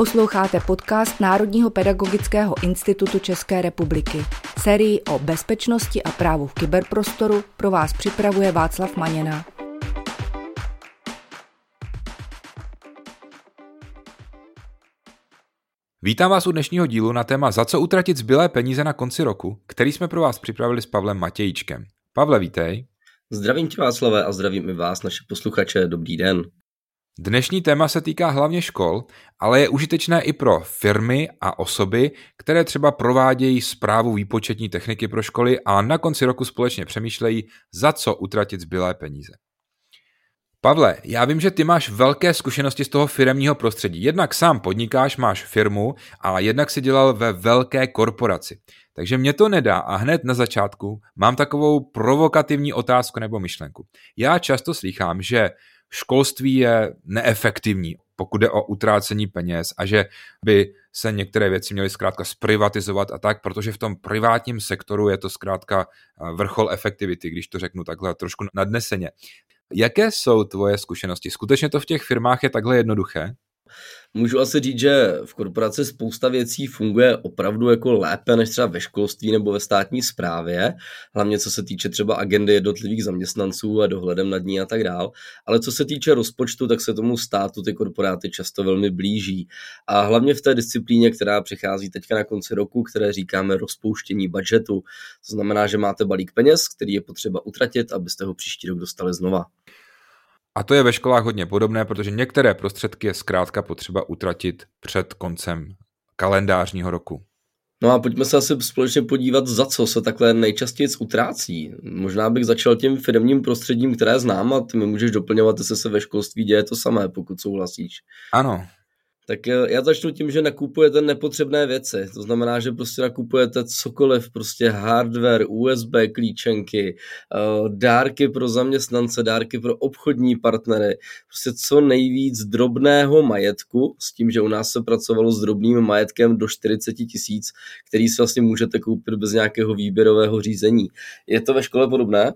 Posloucháte podcast Národního pedagogického institutu České republiky. Sérii o bezpečnosti a právu v kyberprostoru pro vás připravuje Václav Maněna. Vítám vás u dnešního dílu na téma Za co utratit zbylé peníze na konci roku, který jsme pro vás připravili s Pavlem Matějíčkem. Pavle, vítej. Zdravím tě Václave a zdravím i vás, naši posluchače. Dobrý den. Dnešní téma se týká hlavně škol, ale je užitečné i pro firmy a osoby, které třeba provádějí zprávu výpočetní techniky pro školy a na konci roku společně přemýšlejí, za co utratit zbylé peníze. Pavle, já vím, že ty máš velké zkušenosti z toho firemního prostředí. Jednak sám podnikáš, máš firmu a jednak si dělal ve velké korporaci. Takže mě to nedá a hned na začátku mám takovou provokativní otázku nebo myšlenku. Já často slýchám, že školství je neefektivní, pokud jde o utrácení peněz a že by se některé věci měly zkrátka zprivatizovat a tak, protože v tom privátním sektoru je to zkrátka eh, vrchol efektivity, když to řeknu takhle trošku nadneseně. Jaké jsou tvoje zkušenosti? Skutečně to v těch firmách je takhle jednoduché? Můžu asi říct, že v korporaci spousta věcí funguje opravdu jako lépe než třeba ve školství nebo ve státní správě, hlavně co se týče třeba agendy jednotlivých zaměstnanců a dohledem nad ní a tak dál. Ale co se týče rozpočtu, tak se tomu státu ty korporáty často velmi blíží. A hlavně v té disciplíně, která přichází teďka na konci roku, které říkáme rozpouštění budžetu. To znamená, že máte balík peněz, který je potřeba utratit, abyste ho příští rok dostali znova. A to je ve školách hodně podobné, protože některé prostředky je zkrátka potřeba utratit před koncem kalendářního roku. No a pojďme se asi společně podívat, za co se takhle nejčastěji utrácí. Možná bych začal tím firmním prostředím, které znám a ty mi můžeš doplňovat, jestli se ve školství děje to samé, pokud souhlasíš. Ano, tak já začnu tím, že nakupujete nepotřebné věci. To znamená, že prostě nakupujete cokoliv, prostě hardware, USB klíčenky, eh, dárky pro zaměstnance, dárky pro obchodní partnery, prostě co nejvíc drobného majetku, s tím, že u nás se pracovalo s drobným majetkem do 40 tisíc, který si vlastně můžete koupit bez nějakého výběrového řízení. Je to ve škole podobné?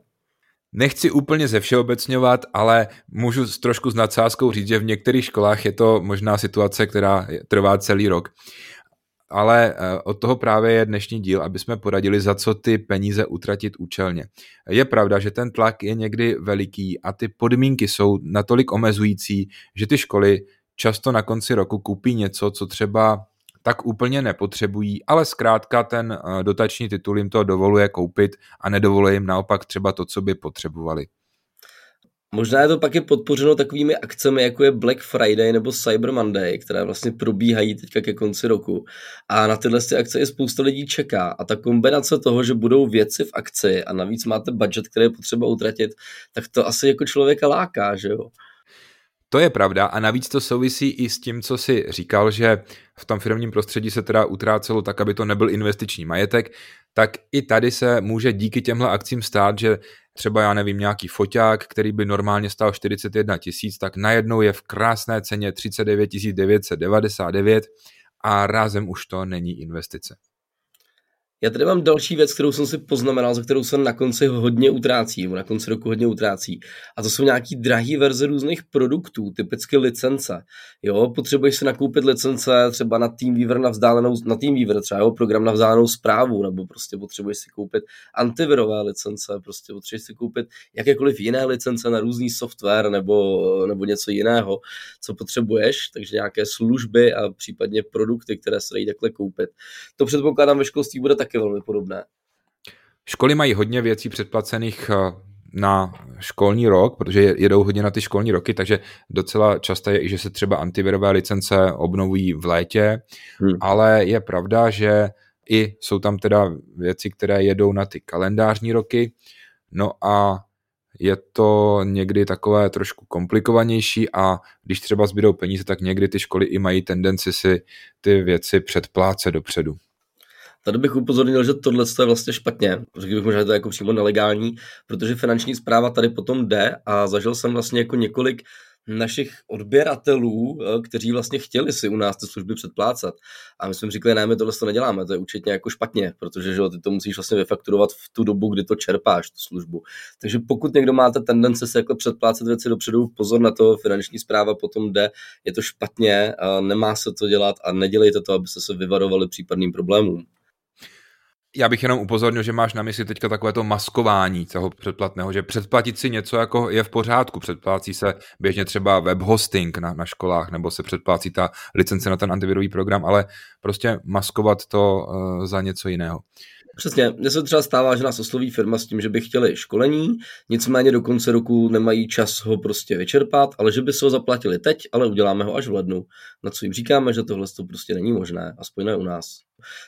Nechci úplně ze všeobecňovat, ale můžu trošku s nadsázkou říct, že v některých školách je to možná situace, která trvá celý rok. Ale eh, od toho právě je dnešní díl, aby jsme poradili, za co ty peníze utratit účelně. Je pravda, že ten tlak je někdy veliký a ty podmínky jsou natolik omezující, že ty školy často na konci roku kupí něco, co třeba tak úplně nepotřebují, ale zkrátka ten eh, dotační titul jim to dovoluje koupit a nedovoluje jim naopak třeba to, co by potřebovali. Možná je to pak i podpořeno takovými akcemi, jako je Black Friday nebo Cyber Monday, které vlastně probíhají teďka ke konci roku. A na tyhle akce i spousta lidí čeká. A ta kombinace toho, že budou věci v akci a navíc máte budget, který je potřeba utratit, tak to asi jako člověka láká, že jo? To je pravda a navíc to souvisí i s tím, co si říkal, že v tom firmním prostředí se teda utrácelo tak, aby to nebyl investiční majetek, tak i tady se může díky těmhle akcím stát, že třeba já nevím, nějaký foťák, který by normálně stál 41 tisíc, tak najednou je v krásné ceně 39 999 a rázem už to není investice. Já tady mám další věc, kterou jsem si poznamenal, za kterou se na konci hodně utrácí, nebo na konci roku hodně utrácí. A to jsou nějaký drahý verze různých produktů, typicky licence. Jo, potřebuješ si nakoupit licence třeba na TeamViewer na vzdálenou, na TeamViewer třeba jo, program na vzdálenou zprávu, nebo prostě potřebuješ si koupit antivirové licence, prostě potřebuješ si koupit jakékoliv jiné licence na různý software nebo, nebo něco jiného, co potřebuješ, takže nějaké služby a případně produkty, které se dají takhle koupit. To předpokládám ve školství bude taky velmi podobné. Školy mají hodně věcí předplacených eh, na školní rok, protože jedou hodně na ty školní roky, takže docela často je i, že se třeba antivirové licence obnovují v létě, hmm. ale je pravda, že i jsou tam teda věci, které jedou na ty kalendářní roky, no a je to někdy takové trošku komplikovanější a když třeba zbydou peníze, tak někdy ty školy i mají tendenci si ty věci předplácet dopředu. Tady bych upozornil, že tohle je vlastně špatně. Řekl bych možná, že to je jako přímo nelegální, protože finanční zpráva tady potom jde a zažil jsem vlastně jako několik našich odběratelů, eh, kteří vlastně chtěli si u nás ty služby předplácat. A my jsme říkali, ne, my tohle to neděláme, to je účetně jako špatně, protože že, ty to musíš vlastně vyfakturovat v tu dobu, kdy to čerpáš, tu službu. Takže pokud někdo máte tendence se jako předplácet věci dopředu, pozor na to, finanční zpráva potom jde, je to špatně, nemá se to dělat a nedělejte to, abyste se vyvarovali případným problémům. Já bych jenom upozornil, že máš na mysli teďka takové to maskování toho předplatného, že předplatit si něco jako je v pořádku. Předplácí se běžně třeba web hosting na, na školách, nebo se předplácí ta licence na ten antivirový program, ale prostě maskovat to uh, za něco jiného. Přesně, mně se třeba stává, že nás osloví firma s tím, že by chtěli školení, nicméně do konce roku nemají čas ho prostě vyčerpat, ale že by se ho zaplatili teď, ale uděláme ho až v lednu. Na co jim říkáme, že tohle to prostě není možné, aspoň ne u nás.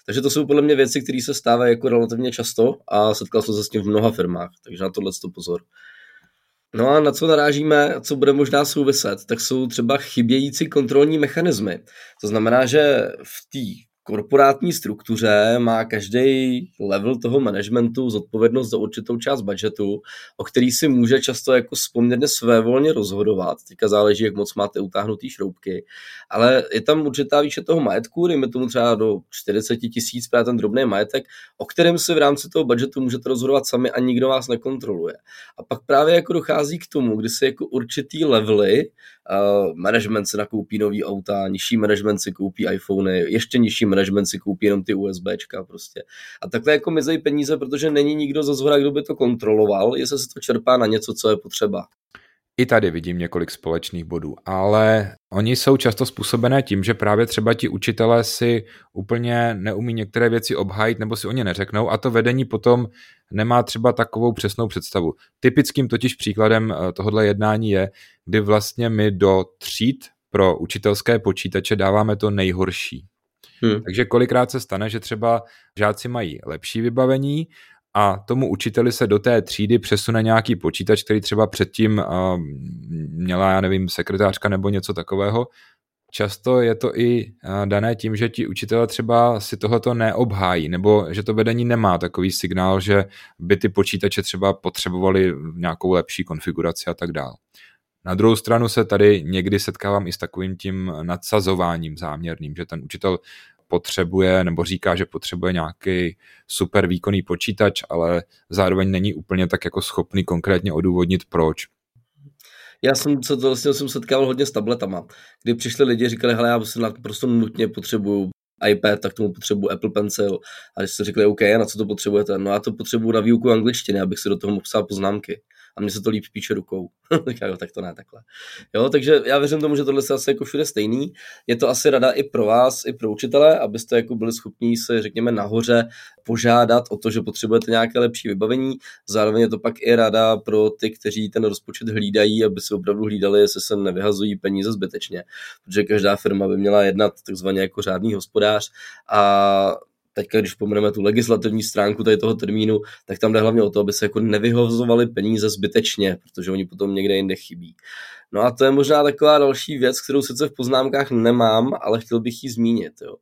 Takže to jsou podle mě věci, které se stávají jako relativně často a setkal jsem se s tím v mnoha firmách, takže na tohle to pozor. No a na co narážíme, co bude možná souviset, tak jsou třeba chybějící kontrolní mechanismy. To znamená, že v té korporátní struktuře má každý level toho managementu zodpovědnost za určitou část budgetu, o který si může často jako poměrně svévolně rozhodovat. Teďka záleží, jak moc máte utáhnutý šroubky. Ale je tam určitá výše toho majetku, dejme tomu třeba do 40 tisíc právě ten drobný majetek, o kterém si v rámci toho budgetu můžete rozhodovat sami a nikdo vás nekontroluje. A pak právě jako dochází k tomu, kdy se jako určitý levely, uh, management si nakoupí nový auta, nižší management si koupí iPhony, ještě nižší management si koupí jenom ty USBčka prostě. A takhle jako mizejí peníze, protože není nikdo ze zhora, kdo by to kontroloval, jestli se to čerpá na něco, co je potřeba. I tady vidím několik společných bodů, ale oni jsou často způsobené tím, že právě třeba ti učitelé si úplně neumí některé věci obhájit nebo si o ně neřeknou a to vedení potom nemá třeba takovou přesnou představu. Typickým totiž příkladem eh, tohohle jednání je, kdy vlastně my do tříd pro učitelské počítače dáváme to nejhorší. Hmm. Takže kolikrát se stane, že třeba žáci mají lepší vybavení a tomu učiteli se do té třídy přesune nějaký počítač, který třeba předtím uh, měla, já nevím, sekretářka nebo něco takového. Často je to i dané tím, že ti učitelé třeba si tohoto neobhájí, nebo že to vedení nemá takový signál, že by ty počítače třeba potřebovali nějakou lepší konfiguraci a tak dále. Na druhou stranu se tady někdy setkávám i s takovým tím nadsazováním záměrným, že ten učitel potřebuje nebo říká, že potřebuje nějaký super výkonný počítač, ale zároveň není úplně tak jako schopný konkrétně odůvodnit proč. Já jsem se to vlastně jsem setkával hodně s tabletama, kdy přišli lidi, říkali, hele, já prostě prostě nutně potřebuju iPad, tak tomu potřebuji Apple Pencil. A když jste řekli, OK, na co to potřebujete? No já to potřebuji na výuku angličtiny, abych si do toho mohl psát poznámky a mně se to líp píše rukou. tak jo, tak to ne takhle. Jo, takže já věřím tomu, že tohle je asi jako všude stejný. Je to asi rada i pro vás, i pro učitele, abyste jako byli schopni se, řekněme, nahoře požádat o to, že potřebujete nějaké lepší vybavení. Zároveň je to pak i rada pro ty, kteří ten rozpočet hlídají, aby si opravdu hlídali, jestli se nevyhazují peníze zbytečně. Protože každá firma by měla jednat takzvaně jako řádný hospodář a teďka, když pomeneme tu legislativní stránku tady toho termínu, tak tam jde hlavně o to, aby se jako nevyhovozovali peníze zbytečně, protože oni potom někde jinde chybí. No a to je možná taková další věc, kterou sice v poznámkách nemám, ale chtěl bych ji zmínit. Jo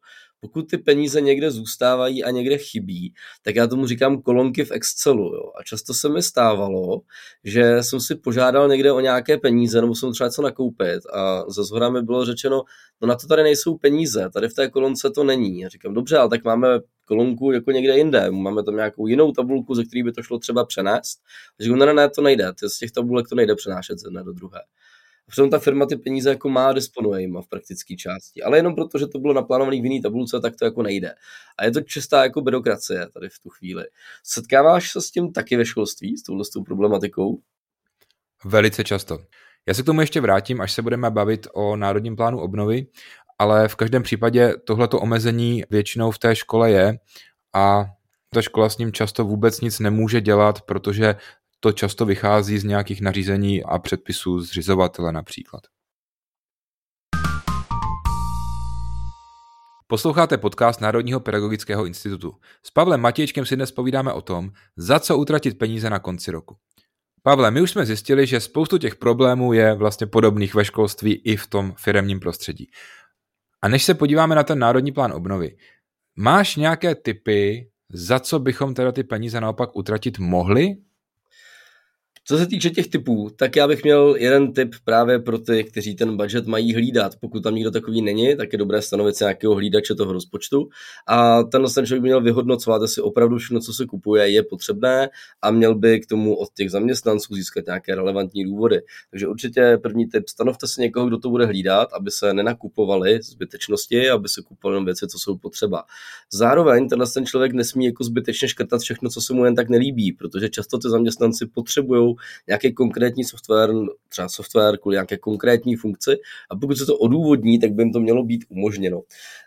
pokud ty peníze někde zůstávají a někde chybí, tak já tomu říkám kolonky v Excelu. Jo. A často se mi stávalo, že jsem si požádal někde o nějaké peníze, nebo jsem třeba něco nakoupit a ze zhora mi bylo řečeno, no na to tady nejsou peníze, tady v té kolonce to není. Já říkám, dobře, ale tak máme kolonku jako někde jinde, máme tam nějakou jinou tabulku, ze které by to šlo třeba přenést. A říkám, ne, ne, ne, to nejde, z těch tabulek to nejde přenášet z jedné do druhé. Přitom ta firma ty peníze jako má, disponuje jima v praktické části. Ale jenom proto, že to bylo naplánované v jiné tabulce, tak to jako nejde. A je to čistá jako byrokracie tady v tu chvíli. Setkáváš se s tím taky ve školství, s touhle s tou problematikou? Velice často. Já se k tomu ještě vrátím, až se budeme bavit o Národním plánu obnovy, ale v každém případě tohleto omezení většinou v té škole je a ta škola s ním často vůbec nic nemůže dělat, protože to často vychází z nějakých nařízení a předpisů zřizovatele například. Posloucháte podcast Národního pedagogického institutu. S Pavlem Matějčkem si dnes povídáme o tom, za co utratit peníze na konci roku. Pavle, my už jsme zjistili, že spoustu těch problémů je vlastně podobných ve školství i v tom firemním prostředí. A než se podíváme na ten národní plán obnovy, máš nějaké typy, za co bychom teda ty peníze naopak utratit mohli Co se týče těch typů, tak já bych měl jeden tip právě pro ty, kteří ten budget mají hlídat. Pokud tam nikdo takový není, tak je dobré stanovit si nějakého hlídače toho rozpočtu a ten člověk by měl vyhodnocovat, jestli opravdu všechno, co se kupuje, je potřebné a měl by k tomu od těch zaměstnanců získat nějaké relevantní důvody. Takže určitě první tip, stanovte si někoho, kdo to bude hlídat, aby se nenakupovali zbytečnosti, aby se kupovali věci, co jsou potřeba. Zároveň tenhle ten člověk nesmí jako zbytečně škrtat všechno, co se mu jen tak nelíbí, protože často ty zaměstnanci potřebují nějaký konkrétní software, třeba software kvůli nějaké konkrétní funkci a pokud se to odůvodní, tak by jim to mělo být umožněno.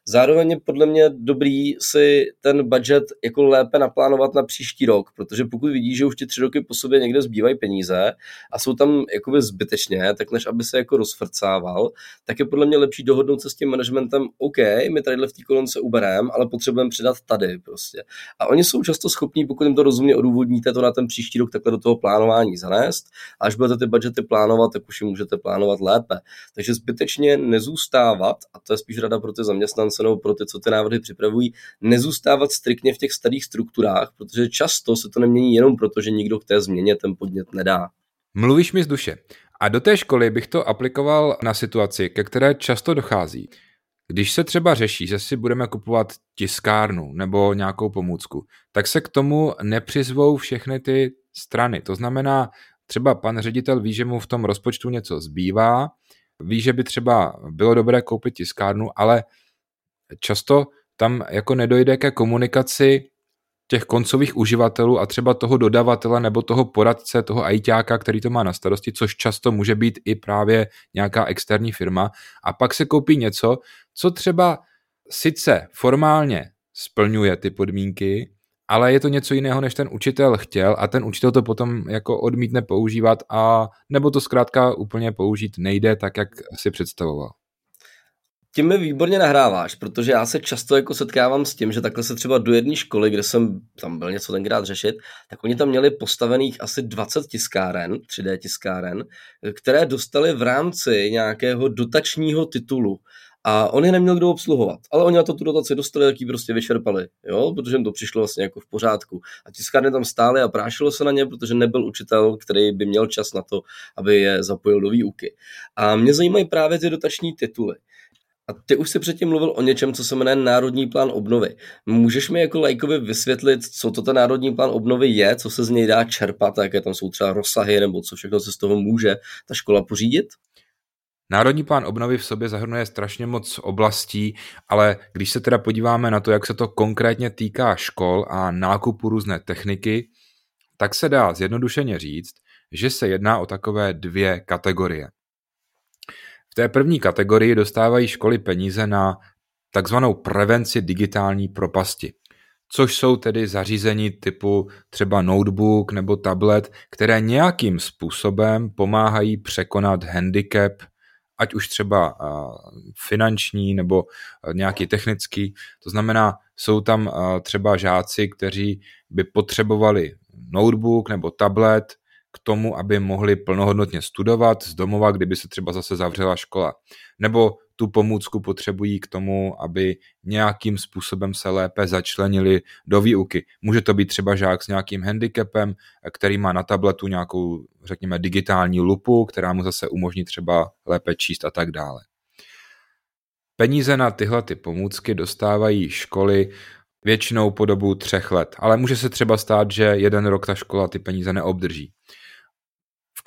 Zároveň je podle mě dobrý si ten budget jako lépe naplánovat na příští rok, protože pokud vidí, že už ty tři roky po sobě někde zbývají peníze a jsou tam jakoby zbytečně, tak než aby se jako rozfrcával, tak je podle mě lepší dohodnout se s tím managementem, OK, my tady v té kolonce ubereme, ale potřebujeme přidat tady prostě. A oni jsou často schopní, pokud jim to rozumně odůvodníte, to na ten příští rok takhle do toho plánování zanést. A až budete ty budgety plánovat, tak už je můžete plánovat lépe. Takže zbytečně nezůstávat, a to je spíš rada pro ty zaměstnance nebo pro ty, co ty návrhy připravují, nezůstávat striktně v těch starých strukturách, protože často se to nemění jenom proto, že nikdo k té změně ten podnět nedá. Mluvíš mi z duše. A do té školy bych to aplikoval na situaci, ke které často dochází. Když se třeba řeší, že si budeme kupovat tiskárnu nebo nějakou pomůcku, tak se k tomu nepřizvou všechny ty strany. To znamená, třeba pan ředitel ví, že mu v tom rozpočtu něco zbývá, ví, že by třeba bylo dobré koupit tiskárnu, ale často tam jako nedojde ke komunikaci těch koncových uživatelů a třeba toho dodavatele nebo toho poradce, toho ajťáka, který to má na starosti, což často může být i právě nějaká externí firma. A pak se koupí něco, co třeba sice formálně splňuje ty podmínky, ale je to něco jiného, než ten učitel chtěl a ten učitel to potom jako odmítne používat a nebo to zkrátka úplně použít nejde tak, jak si představoval. Tím mi výborně nahráváš, protože já se často jako setkávám s tím, že takhle se třeba do jedné školy, kde jsem tam byl něco tenkrát řešit, tak oni tam měli postavených asi 20 tiskáren, 3D tiskáren, které dostali v rámci nějakého dotačního titulu. A on je neměl kdo obsluhovat, ale oni na to tu dotaci dostali, jak ji prostě vyčerpali, jo? protože jim to přišlo vlastně jako v pořádku. A tiskárny tam stály a prášilo se na ně, protože nebyl učitel, který by měl čas na to, aby je zapojil do výuky. A mě zajímají právě ty dotační tituly. A ty už si předtím mluvil o něčem, co se jmenuje Národní plán obnovy. Můžeš mi jako lajkovi vysvětlit, co to ten Národní plán obnovy je, co se z něj dá čerpat, jaké tam jsou třeba rozsahy, nebo co všechno se z toho může ta škola pořídit? Národní plán obnovy v sobě zahrnuje strašně moc oblastí, ale když se teda podíváme na to, jak se to konkrétně týká škol a nákupu různé techniky, tak se dá zjednodušeně říct, že se jedná o takové dvě kategorie. Té první kategorii dostávají školy peníze na takzvanou prevenci digitální propasti, což jsou tedy zařízení typu třeba notebook nebo tablet, které nějakým způsobem pomáhají překonat handicap, ať už třeba finanční nebo nějaký technický. To znamená, jsou tam třeba žáci, kteří by potřebovali notebook nebo tablet, k tomu, aby mohli plnohodnotně studovat z domova, kdyby se třeba zase zavřela škola. Nebo tu pomůcku potřebují k tomu, aby nějakým způsobem se lépe začlenili do výuky. Může to být třeba žák s nějakým handicapem, který má na tabletu nějakou, řekněme, digitální lupu, která mu zase umožní třeba lépe číst a tak dále. Peníze na tyhle ty pomůcky dostávají školy většinou po dobu třech let, ale může se třeba stát, že jeden rok ta škola ty peníze neobdrží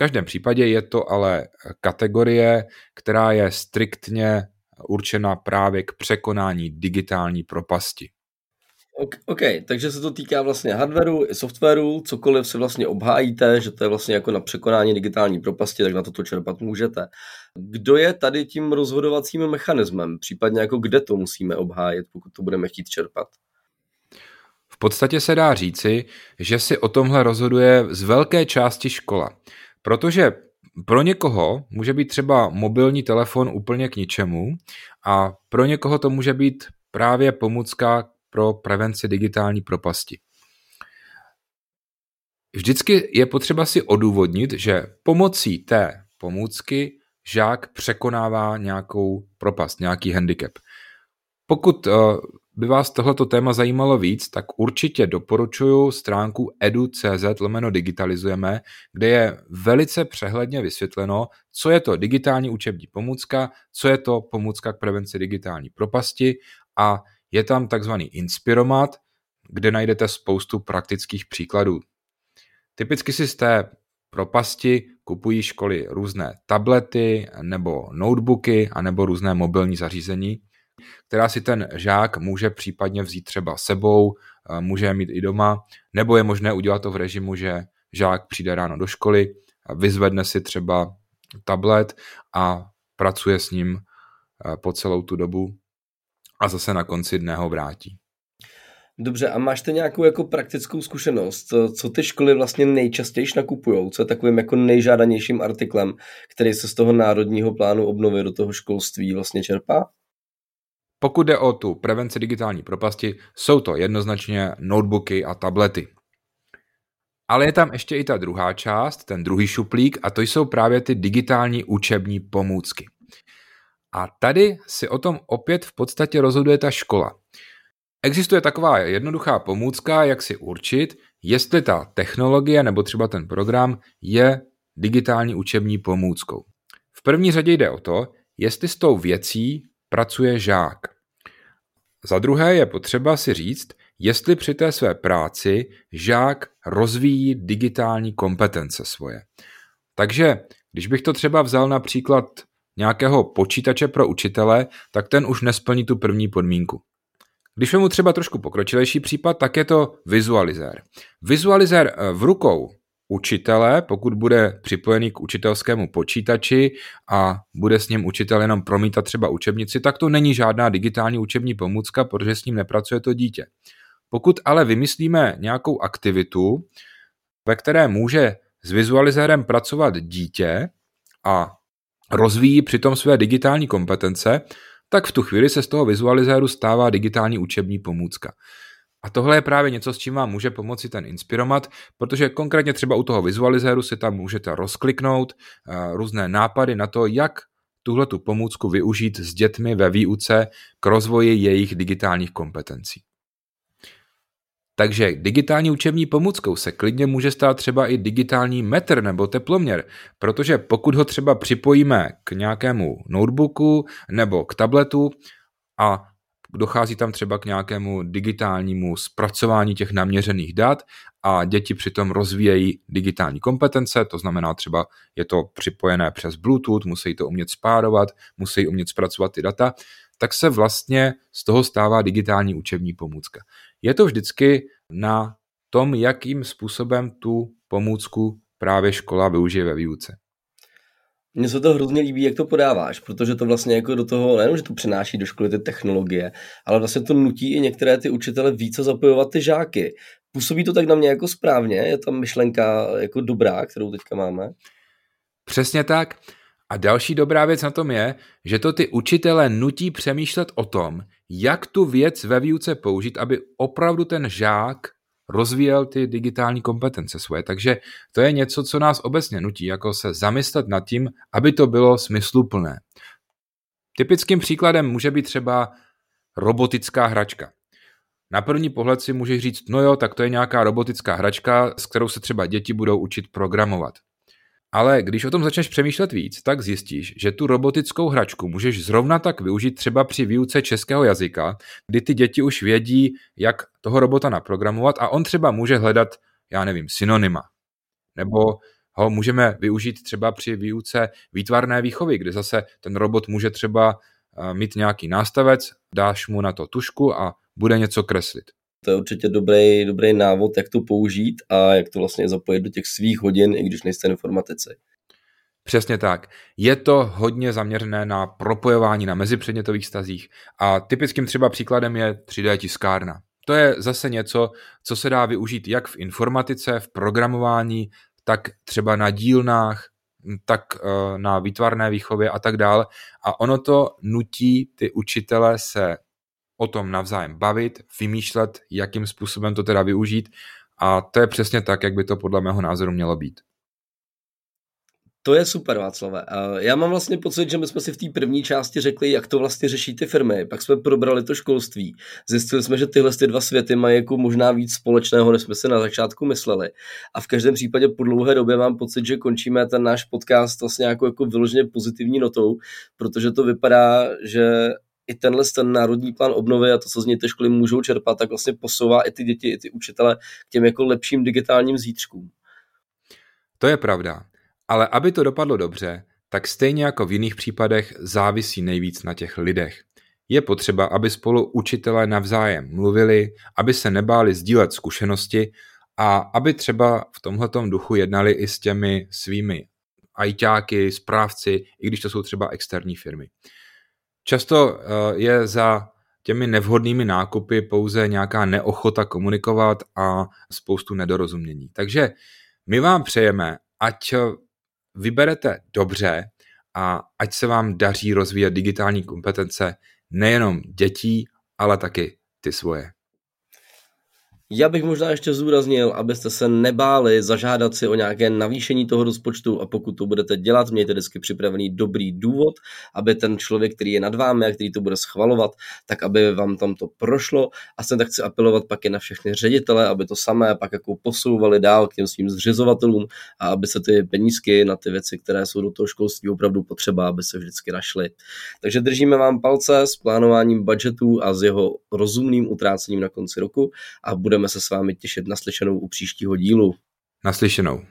každém případě je to ale kategorie, která je striktně určena právě k překonání digitální propasti. OK, takže se to týká vlastně hardwareu i softwaru, cokoliv se vlastně obhájíte, že to je vlastně jako na překonání digitální propasti, tak na toto čerpat můžete. Kdo je tady tím rozhodovacím mechanismem, případně jako kde to musíme obhájit, pokud to budeme chtít čerpat? V podstatě se dá říci, že si o tomhle rozhoduje z velké části škola. Protože pro někoho může být třeba mobilní telefon úplně k ničemu a pro někoho to může být právě pomůcka pro prevenci digitální propasti. Vždycky je potřeba si odůvodnit, že pomocí té pomůcky žák překonává nějakou propast, nějaký handicap. Pokud uh, by vás tohleto téma zajímalo víc, tak určitě doporučuji stránku edu.cz lomeno digitalizujeme, kde je velice přehledně vysvětleno, co je to digitální učební pomůcka, co je to pomůcka k prevenci digitální propasti a je tam takzvaný Inspiromat, kde najdete spoustu praktických příkladů. Typicky si z té propasti kupují školy různé tablety nebo notebooky a nebo různé mobilní zařízení, která si ten žák může případně vzít třeba sebou, eh, může je mít i doma, nebo je možné udělat to v režimu, že žák přijde ráno do školy, vyzvedne si třeba tablet a pracuje s ním eh, po celou tu dobu a zase na konci dne ho vrátí. Dobře, a máš ty nějakou jako praktickou zkušenost? Co ty školy vlastně nejčastěji nakupují? Co je takovým jako nejžádanějším artiklem, který se z toho národního plánu obnovy do toho školství vlastně čerpá? Pokud jde o tu prevenci digitální propasti, jsou to jednoznačně notebooky a tablety. Ale je tam ještě i ta druhá část, ten druhý šuplík, a to jsou právě ty digitální učební pomůcky. A tady si o tom opět v podstatě rozhoduje ta škola. Existuje taková jednoduchá pomůcka, jak si určit, jestli ta technologie nebo třeba ten program je digitální učební pomůckou. V první řadě jde o to, jestli s tou věcí pracuje žák. Za druhé je potřeba si říct, jestli při té své práci žák rozvíjí digitální kompetence svoje. Takže když bych to třeba vzal například nějakého počítače pro učitele, tak ten už nesplní tu první podmínku. Když mu třeba trošku pokročilejší případ, tak je to vizualizér. Vizualizér eh, v rukou učitele, pokud bude připojený k učitelskému počítači a bude s ním učitel jenom promítat třeba učebnici, tak to není žádná digitální učební pomůcka, protože s ním nepracuje to dítě. Pokud ale vymyslíme nějakou aktivitu, ve které může s vizualizérem pracovat dítě a rozvíjí přitom své digitální kompetence, tak v tu chvíli se z toho vizualizéru stává digitální učební pomůcka. A tohle je právě něco, s čím vám může pomoci ten Inspiromat, protože konkrétně třeba u toho vizualizéru si tam můžete rozkliknout uh, různé nápady na to, jak tuhle tu pomůcku využít s dětmi ve výuce k rozvoji jejich digitálních kompetencí. Takže digitální učební pomůckou se klidně může stát třeba i digitální metr nebo teploměr, protože pokud ho třeba připojíme k nějakému notebooku nebo k tabletu a dochází tam třeba k nějakému digitálnímu zpracování těch naměřených dat a děti přitom rozvíjejí digitální kompetence, to znamená třeba je to připojené přes Bluetooth, musí to umět spárovat, musí umět zpracovat ty data, tak se vlastně z toho stává digitální učební pomůcka. Je to vždycky na tom, jakým způsobem tu pomůcku právě škola využije ve výuce. Mně se to hrozně líbí, jak to podáváš, protože to vlastně jako do toho, nejenom, že to přináší do školy ty technologie, ale vlastně to nutí i některé ty učitele více zapojovat ty žáky. Působí to tak na mě jako správně? Je ta myšlenka jako dobrá, kterou teďka máme? Přesně tak. A další dobrá věc na tom je, že to ty učitele nutí přemýšlet o tom, jak tu věc ve výuce použít, aby opravdu ten žák rozvíjel ty digitální kompetence svoje. Takže to je něco, co nás obecně nutí, jako se zamyslet nad tím, aby to bylo smysluplné. Typickým příkladem může být třeba robotická hračka. Na první pohled si můžeš říct, no jo, tak to je nějaká robotická hračka, s kterou se třeba děti budou učit programovat. Ale když o tom začneš přemýšlet víc, tak zjistíš, že tu robotickou hračku můžeš zrovna tak využít třeba při výuce českého jazyka, kdy ty děti už vědí, jak toho robota naprogramovat a on třeba může hledat, já nevím, synonyma. Nebo ho můžeme využít třeba při výuce výtvarné výchovy, kde zase ten robot může třeba eh, mít nějaký nástavec, dáš mu na to tušku a bude něco kreslit. To je určitě dobrý, dobrý návod, jak to použít a jak to vlastně zapojit do těch svých hodin, i když nejste informatici. Přesně tak. Je to hodně zaměřené na propojování na mezipředmětových stazích a typickým třeba příkladem je 3D tiskárna. To je zase něco, co se dá využít jak v informatice, v programování, tak třeba na dílnách, tak eh, na výtvarné výchově a tak dále. A ono to nutí ty učitele se o tom navzájem bavit, vymýšlet, jakým způsobem to teda využít a to je přesně tak, jak by to podle mého názoru mělo být. To je super, Václave. Já mám vlastně pocit, že my jsme si v té první části řekli, jak to vlastně řeší ty firmy. Pak jsme probrali to školství. Zjistili jsme, že tyhle ty dva světy mají jako možná víc společného, než jsme si na začátku mysleli. A v každém případě po dlouhé době mám pocit, že končíme ten náš podcast vlastně jako, jako vyloženě pozitivní notou, protože to vypadá, že i tenhle ten národní plán obnovy a to, co z něj ty školy můžou čerpat, tak vlastně posouvá i ty děti, i ty učitele k těm jako lepším digitálním zítřkům. To je pravda. Ale aby to dopadlo dobře, tak stejně jako v jiných případech závisí nejvíc na těch lidech. Je potřeba, aby spolu učitelé navzájem mluvili, aby se nebáli sdílet zkušenosti a aby třeba v tomhletom duchu jednali i s těmi svými ajťáky, správci, i když to jsou třeba externí firmy. Často eh, je za těmi nevhodnými nákupy pouze nějaká neochota komunikovat a spoustu nedorozumění. Takže my vám přejeme, ať vyberete dobře a ať se vám daří rozvíjet digitální kompetence nejenom dětí, ale taky ty svoje. Já bych možná ještě zúraznil, abyste se nebáli zažádat si o nějaké navýšení toho rozpočtu a pokud to budete dělat, mějte vždycky připravený dobrý důvod, aby ten člověk, který je nad vámi a který to bude schvalovat, tak aby vám tam to prošlo a jsem tak chci apelovat pak i na všechny ředitele, aby to samé pak jako posouvali dál k těm svým zřizovatelům a aby se ty penízky na ty věci, které jsou do toho školství opravdu potřeba, aby se vždycky našly. Takže držíme vám palce s plánováním budgetu a s jeho rozumným utrácením na konci roku a budeme budeme se s vámi těšit naslyšenou u příštího dílu. Naslyšenou.